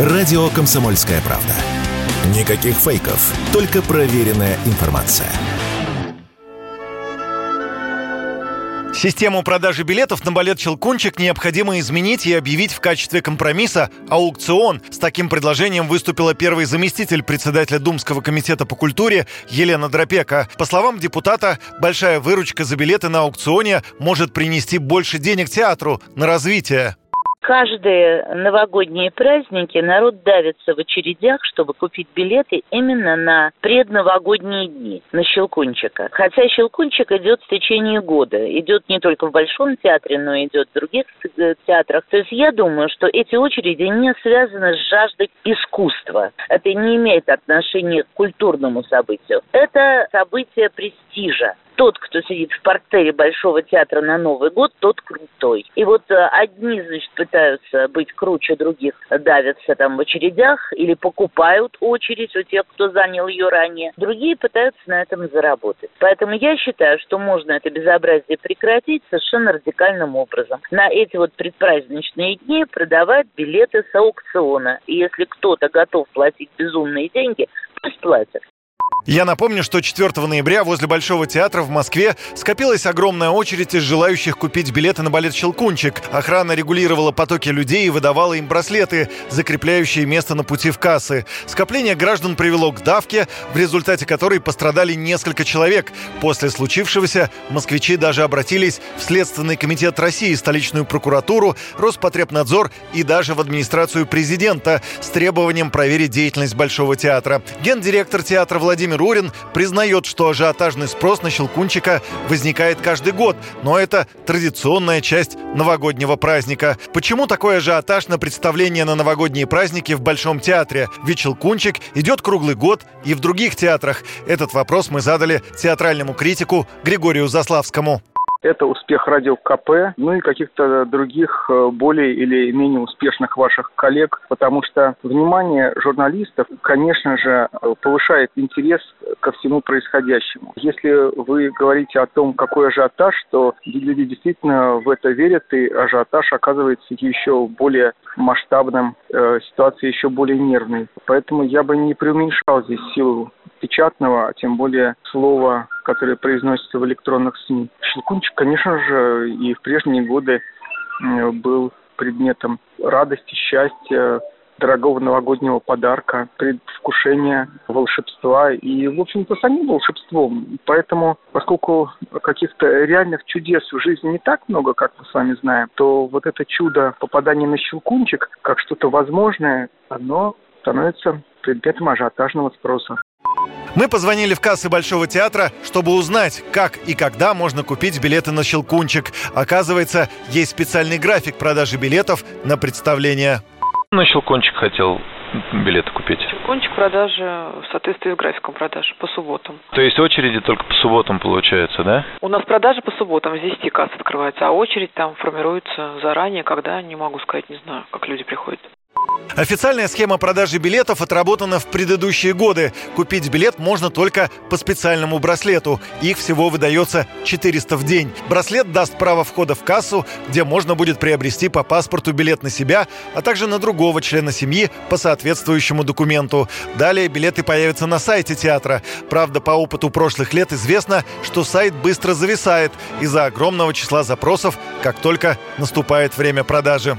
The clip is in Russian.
Радио «Комсомольская правда». Никаких фейков, только проверенная информация. Систему продажи билетов на балет «Щелкунчик» необходимо изменить и объявить в качестве компромисса аукцион. С таким предложением выступила первый заместитель председателя Думского комитета по культуре Елена Дропека. По словам депутата, большая выручка за билеты на аукционе может принести больше денег театру на развитие каждые новогодние праздники народ давится в очередях, чтобы купить билеты именно на предновогодние дни, на Щелкунчика. Хотя Щелкунчик идет в течение года. Идет не только в Большом театре, но идет в других э, театрах. То есть я думаю, что эти очереди не связаны с жаждой искусства. Это не имеет отношения к культурному событию. Это событие престижа тот, кто сидит в портере Большого театра на Новый год, тот крутой. И вот э, одни, значит, пытаются быть круче других, давятся там в очередях или покупают очередь у тех, кто занял ее ранее. Другие пытаются на этом заработать. Поэтому я считаю, что можно это безобразие прекратить совершенно радикальным образом. На эти вот предпраздничные дни продавать билеты с аукциона. И если кто-то готов платить безумные деньги, пусть платят. Я напомню, что 4 ноября возле Большого театра в Москве скопилась огромная очередь из желающих купить билеты на балет «Щелкунчик». Охрана регулировала потоки людей и выдавала им браслеты, закрепляющие место на пути в кассы. Скопление граждан привело к давке, в результате которой пострадали несколько человек. После случившегося москвичи даже обратились в Следственный комитет России, столичную прокуратуру, Роспотребнадзор и даже в администрацию президента с требованием проверить деятельность Большого театра. Гендиректор театра Владимир Владимир Урин признает, что ажиотажный спрос на Щелкунчика возникает каждый год, но это традиционная часть новогоднего праздника. Почему такой ажиотаж на представление на новогодние праздники в Большом театре? Ведь Щелкунчик идет круглый год и в других театрах. Этот вопрос мы задали театральному критику Григорию Заславскому. Это успех радио КП, ну и каких-то других э, более или менее успешных ваших коллег, потому что внимание журналистов, конечно же, повышает интерес ко всему происходящему. Если вы говорите о том, какой ажиотаж, то люди действительно в это верят, и ажиотаж оказывается еще более масштабным, э, ситуация еще более нервной. Поэтому я бы не преуменьшал здесь силу печатного, а тем более слова, которое произносится в электронных СМИ. Щелкунчик, конечно же, и в прежние годы был предметом радости, счастья, дорогого новогоднего подарка, предвкушения волшебства и, в общем-то, самим волшебством. Поэтому, поскольку каких-то реальных чудес в жизни не так много, как мы с вами знаем, то вот это чудо попадания на щелкунчик, как что-то возможное, оно становится предметом ажиотажного спроса. Мы позвонили в кассы Большого театра, чтобы узнать, как и когда можно купить билеты на «Щелкунчик». Оказывается, есть специальный график продажи билетов на представление. На «Щелкунчик» хотел билеты купить. Щелкунчик продажи в соответствии с графиком продаж по субботам. То есть очереди только по субботам получается, да? У нас продажи по субботам, 10 касс открывается, а очередь там формируется заранее, когда, не могу сказать, не знаю, как люди приходят. Официальная схема продажи билетов отработана в предыдущие годы. Купить билет можно только по специальному браслету. Их всего выдается 400 в день. Браслет даст право входа в кассу, где можно будет приобрести по паспорту билет на себя, а также на другого члена семьи по соответствующему документу. Далее билеты появятся на сайте театра. Правда, по опыту прошлых лет известно, что сайт быстро зависает из-за огромного числа запросов, как только наступает время продажи.